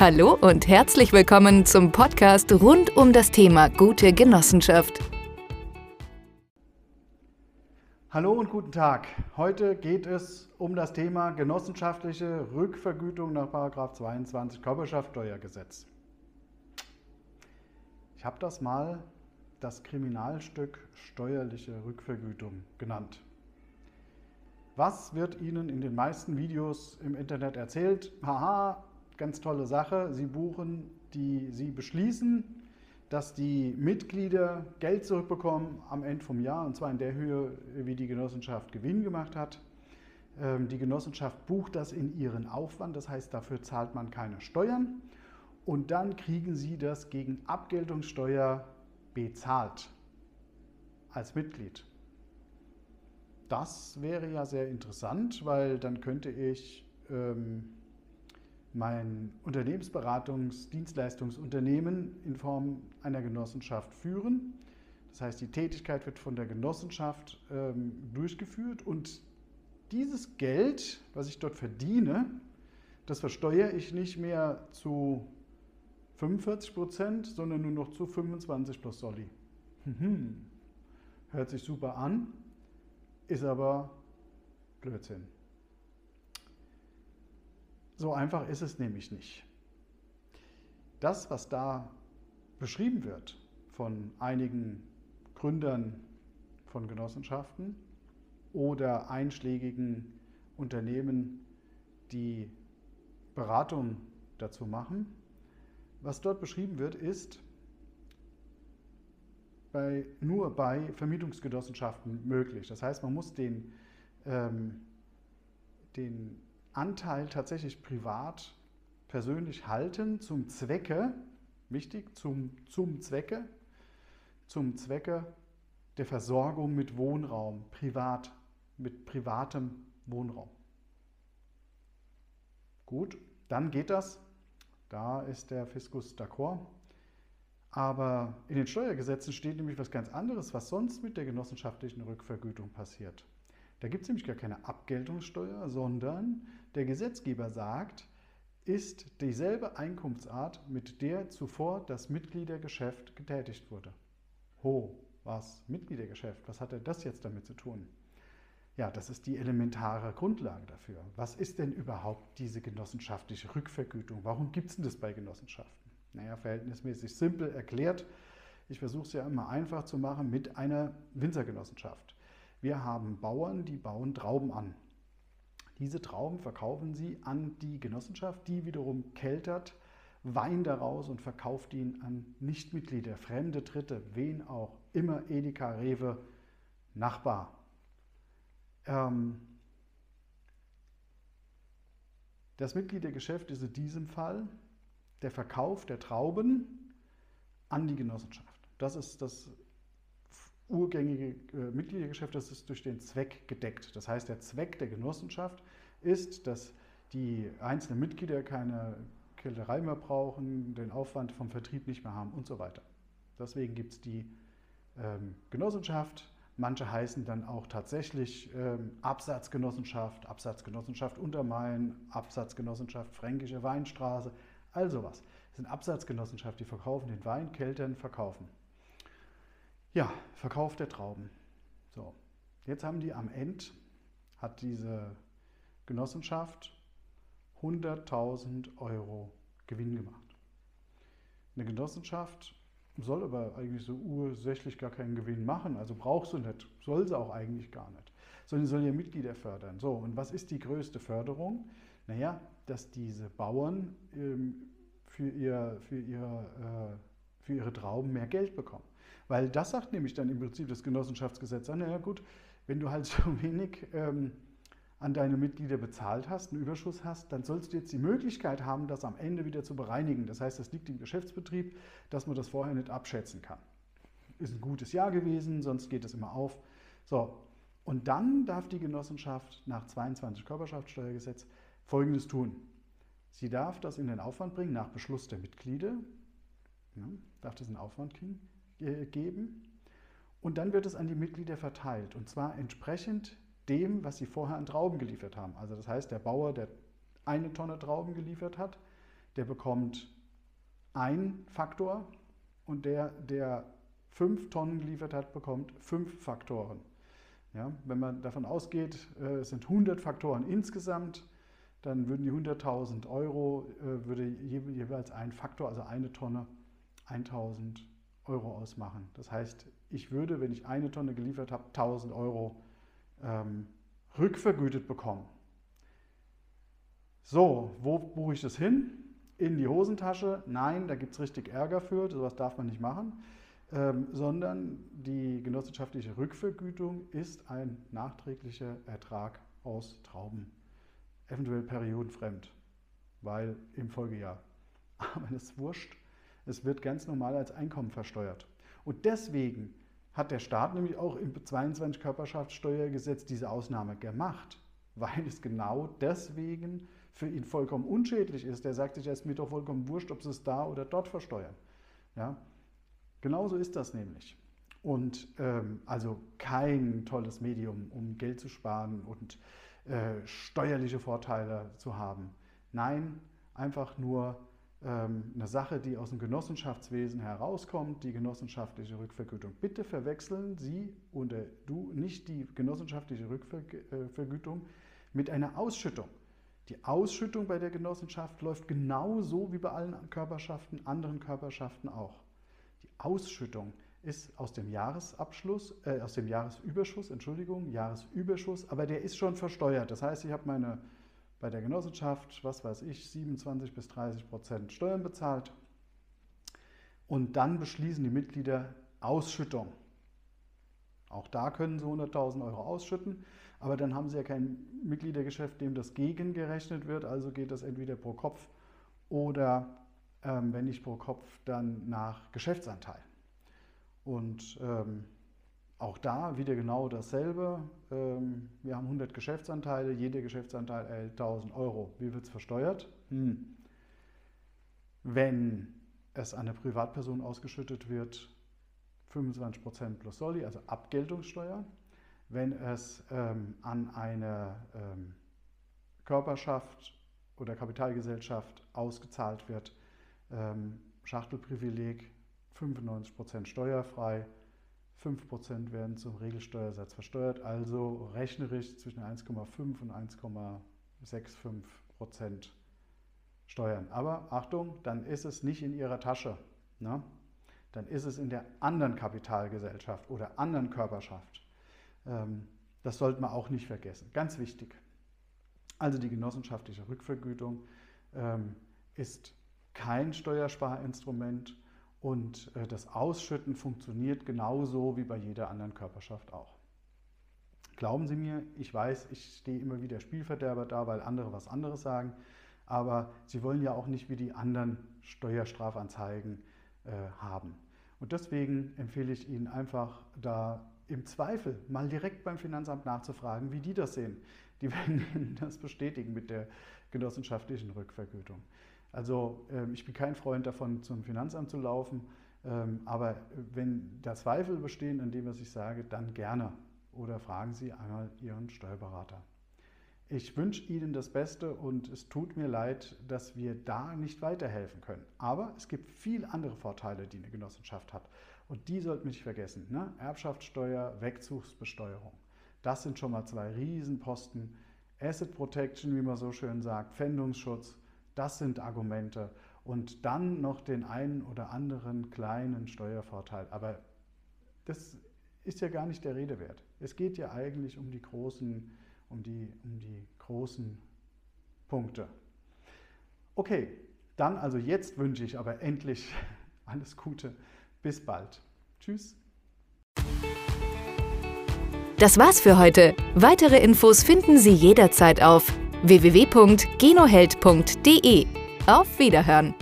Hallo und herzlich willkommen zum Podcast rund um das Thema gute Genossenschaft. Hallo und guten Tag. Heute geht es um das Thema genossenschaftliche Rückvergütung nach 22 Körperschaftsteuergesetz. Ich habe das mal das Kriminalstück steuerliche Rückvergütung genannt. Was wird Ihnen in den meisten Videos im Internet erzählt? Haha, ganz tolle Sache. Sie buchen, die Sie beschließen, dass die Mitglieder Geld zurückbekommen am Ende vom Jahr, und zwar in der Höhe, wie die Genossenschaft Gewinn gemacht hat. Ähm, die Genossenschaft bucht das in ihren Aufwand, das heißt, dafür zahlt man keine Steuern. Und dann kriegen Sie das gegen Abgeltungssteuer bezahlt als Mitglied. Das wäre ja sehr interessant, weil dann könnte ich ähm, mein Unternehmensberatungsdienstleistungsunternehmen in Form einer Genossenschaft führen. Das heißt, die Tätigkeit wird von der Genossenschaft ähm, durchgeführt und dieses Geld, was ich dort verdiene, das versteuere ich nicht mehr zu 45 Prozent, sondern nur noch zu 25 plus Solli. Mhm. Hört sich super an, ist aber Blödsinn. So einfach ist es nämlich nicht. Das, was da beschrieben wird von einigen Gründern von Genossenschaften oder einschlägigen Unternehmen, die Beratung dazu machen, was dort beschrieben wird, ist bei, nur bei Vermietungsgenossenschaften möglich. Das heißt, man muss den, ähm, den Anteil tatsächlich privat, persönlich halten zum Zwecke, wichtig, zum, zum Zwecke, zum Zwecke der Versorgung mit Wohnraum, privat, mit privatem Wohnraum. Gut, dann geht das. Da ist der Fiskus d'accord. Aber in den Steuergesetzen steht nämlich was ganz anderes, was sonst mit der genossenschaftlichen Rückvergütung passiert. Da gibt es nämlich gar keine Abgeltungssteuer, sondern der Gesetzgeber sagt, ist dieselbe Einkunftsart, mit der zuvor das Mitgliedergeschäft getätigt wurde. Ho, was? Mitgliedergeschäft? Was hat denn das jetzt damit zu tun? Ja, das ist die elementare Grundlage dafür. Was ist denn überhaupt diese genossenschaftliche Rückvergütung? Warum gibt es denn das bei Genossenschaften? Naja, verhältnismäßig simpel erklärt. Ich versuche es ja immer einfach zu machen mit einer Winzergenossenschaft. Wir haben Bauern, die bauen Trauben an. Diese Trauben verkaufen sie an die Genossenschaft, die wiederum keltert Wein daraus und verkauft ihn an Nichtmitglieder, fremde Dritte, wen auch immer, Edeka, Rewe, Nachbar. Ähm das Mitgliedergeschäft ist in diesem Fall der Verkauf der Trauben an die Genossenschaft. Das ist das urgängige äh, Mitgliedergeschäft, das ist durch den Zweck gedeckt. Das heißt, der Zweck der Genossenschaft ist, dass die einzelnen Mitglieder keine Kälterei mehr brauchen, den Aufwand vom Vertrieb nicht mehr haben und so weiter. Deswegen gibt es die ähm, Genossenschaft. Manche heißen dann auch tatsächlich ähm, Absatzgenossenschaft, Absatzgenossenschaft Untermain, Absatzgenossenschaft Fränkische Weinstraße, all sowas. Das sind Absatzgenossenschaft, die verkaufen den Wein, Keltern, verkaufen. Ja, Verkauf der Trauben. So, jetzt haben die am Ende, hat diese Genossenschaft 100.000 Euro Gewinn gemacht. Eine Genossenschaft soll aber eigentlich so ursächlich gar keinen Gewinn machen, also braucht sie nicht, soll sie auch eigentlich gar nicht, sondern soll ja Mitglieder fördern. So, und was ist die größte Förderung? Naja, dass diese Bauern ähm, für, ihr, für, ihre, äh, für ihre Trauben mehr Geld bekommen. Weil das sagt nämlich dann im Prinzip das Genossenschaftsgesetz an, naja gut, wenn du halt so wenig ähm, an deine Mitglieder bezahlt hast, einen Überschuss hast, dann sollst du jetzt die Möglichkeit haben, das am Ende wieder zu bereinigen. Das heißt, das liegt im Geschäftsbetrieb, dass man das vorher nicht abschätzen kann. Ist ein gutes Jahr gewesen, sonst geht es immer auf. So, und dann darf die Genossenschaft nach 22 Körperschaftssteuergesetz Folgendes tun. Sie darf das in den Aufwand bringen, nach Beschluss der Mitglieder, ja, darf das in Aufwand kriegen, geben. Und dann wird es an die Mitglieder verteilt. Und zwar entsprechend dem, was sie vorher an Trauben geliefert haben. Also das heißt, der Bauer, der eine Tonne Trauben geliefert hat, der bekommt einen Faktor und der, der fünf Tonnen geliefert hat, bekommt fünf Faktoren. Ja, wenn man davon ausgeht, äh, es sind 100 Faktoren insgesamt, dann würden die 100.000 Euro, äh, würde jeweils ein Faktor, also eine Tonne, 1.000 Euro ausmachen. Das heißt, ich würde, wenn ich eine Tonne geliefert habe, 1.000 Euro ähm, rückvergütet bekommen. So, wo buche ich das hin? In die Hosentasche? Nein, da gibt es richtig Ärger für, sowas darf man nicht machen. Ähm, sondern die genossenschaftliche Rückvergütung ist ein nachträglicher Ertrag aus Trauben, eventuell periodenfremd, weil im Folgejahr. Aber das ist wurscht, es wird ganz normal als Einkommen versteuert. Und deswegen hat der Staat nämlich auch im 22 Körperschaftssteuergesetz diese Ausnahme gemacht, weil es genau deswegen für ihn vollkommen unschädlich ist. Der sagt sich, es ist mir doch vollkommen wurscht, ob sie es da oder dort versteuern. Ja? Genauso ist das nämlich. Und ähm, also kein tolles Medium, um Geld zu sparen und äh, steuerliche Vorteile zu haben. Nein, einfach nur eine Sache, die aus dem Genossenschaftswesen herauskommt, die genossenschaftliche Rückvergütung. Bitte verwechseln Sie oder du nicht die genossenschaftliche Rückvergütung mit einer Ausschüttung. Die Ausschüttung bei der Genossenschaft läuft genauso wie bei allen Körperschaften, anderen Körperschaften auch. Die Ausschüttung ist aus dem Jahresabschluss, äh, aus dem Jahresüberschuss, Entschuldigung, Jahresüberschuss, aber der ist schon versteuert. Das heißt, ich habe meine bei der Genossenschaft, was weiß ich, 27 bis 30 Prozent Steuern bezahlt. Und dann beschließen die Mitglieder Ausschüttung. Auch da können sie 100.000 Euro ausschütten, aber dann haben sie ja kein Mitgliedergeschäft, dem das gegengerechnet wird. Also geht das entweder pro Kopf oder, ähm, wenn nicht pro Kopf, dann nach Geschäftsanteil. Und ähm, auch da wieder genau dasselbe. Ähm, wir haben 100 Geschäftsanteile, jeder Geschäftsanteil erhält 1000 Euro. Wie wird es versteuert? Hm. Wenn es an eine Privatperson ausgeschüttet wird, 25% plus Soli, also Abgeltungssteuer. Wenn es ähm, an eine ähm, Körperschaft oder Kapitalgesellschaft ausgezahlt wird, ähm, Schachtelprivileg 95% steuerfrei, 5% werden zum Regelsteuersatz versteuert, also rechnerisch zwischen 1,5 und 1,65% Steuern. Aber Achtung, dann ist es nicht in Ihrer Tasche. Ne? Dann ist es in der anderen Kapitalgesellschaft oder anderen Körperschaft. Ähm, das sollte man auch nicht vergessen. Ganz wichtig. Also die genossenschaftliche Rückvergütung ähm, ist kein Steuersparinstrument und äh, das Ausschütten funktioniert genauso wie bei jeder anderen Körperschaft auch. Glauben Sie mir, ich weiß, ich stehe immer wieder Spielverderber da, weil andere was anderes sagen, aber Sie wollen ja auch nicht wie die anderen Steuerstrafanzeigen äh, haben. Und deswegen empfehle ich Ihnen einfach da im Zweifel mal direkt beim Finanzamt nachzufragen, wie die das sehen. Die werden Ihnen das bestätigen mit der genossenschaftlichen Rückvergütung. Also ähm, ich bin kein Freund davon, zum Finanzamt zu laufen, ähm, aber wenn da Zweifel bestehen an dem, was ich sage, dann gerne oder fragen Sie einmal Ihren Steuerberater. Ich wünsche Ihnen das Beste und es tut mir leid, dass wir da nicht weiterhelfen können. Aber es gibt viele andere Vorteile, die eine Genossenschaft hat. Und die sollten wir nicht vergessen. Ne? Erbschaftssteuer, Wegzugsbesteuerung. Das sind schon mal zwei Riesenposten. Asset Protection, wie man so schön sagt, Pfändungsschutz das sind Argumente. Und dann noch den einen oder anderen kleinen Steuervorteil. Aber das ist ja gar nicht der Rede wert. Es geht ja eigentlich um die großen, um die, um die großen Punkte. Okay, dann also jetzt wünsche ich aber endlich alles Gute. Bis bald. Tschüss. Das war's für heute. Weitere Infos finden Sie jederzeit auf www.genoheld.de. Auf Wiederhören!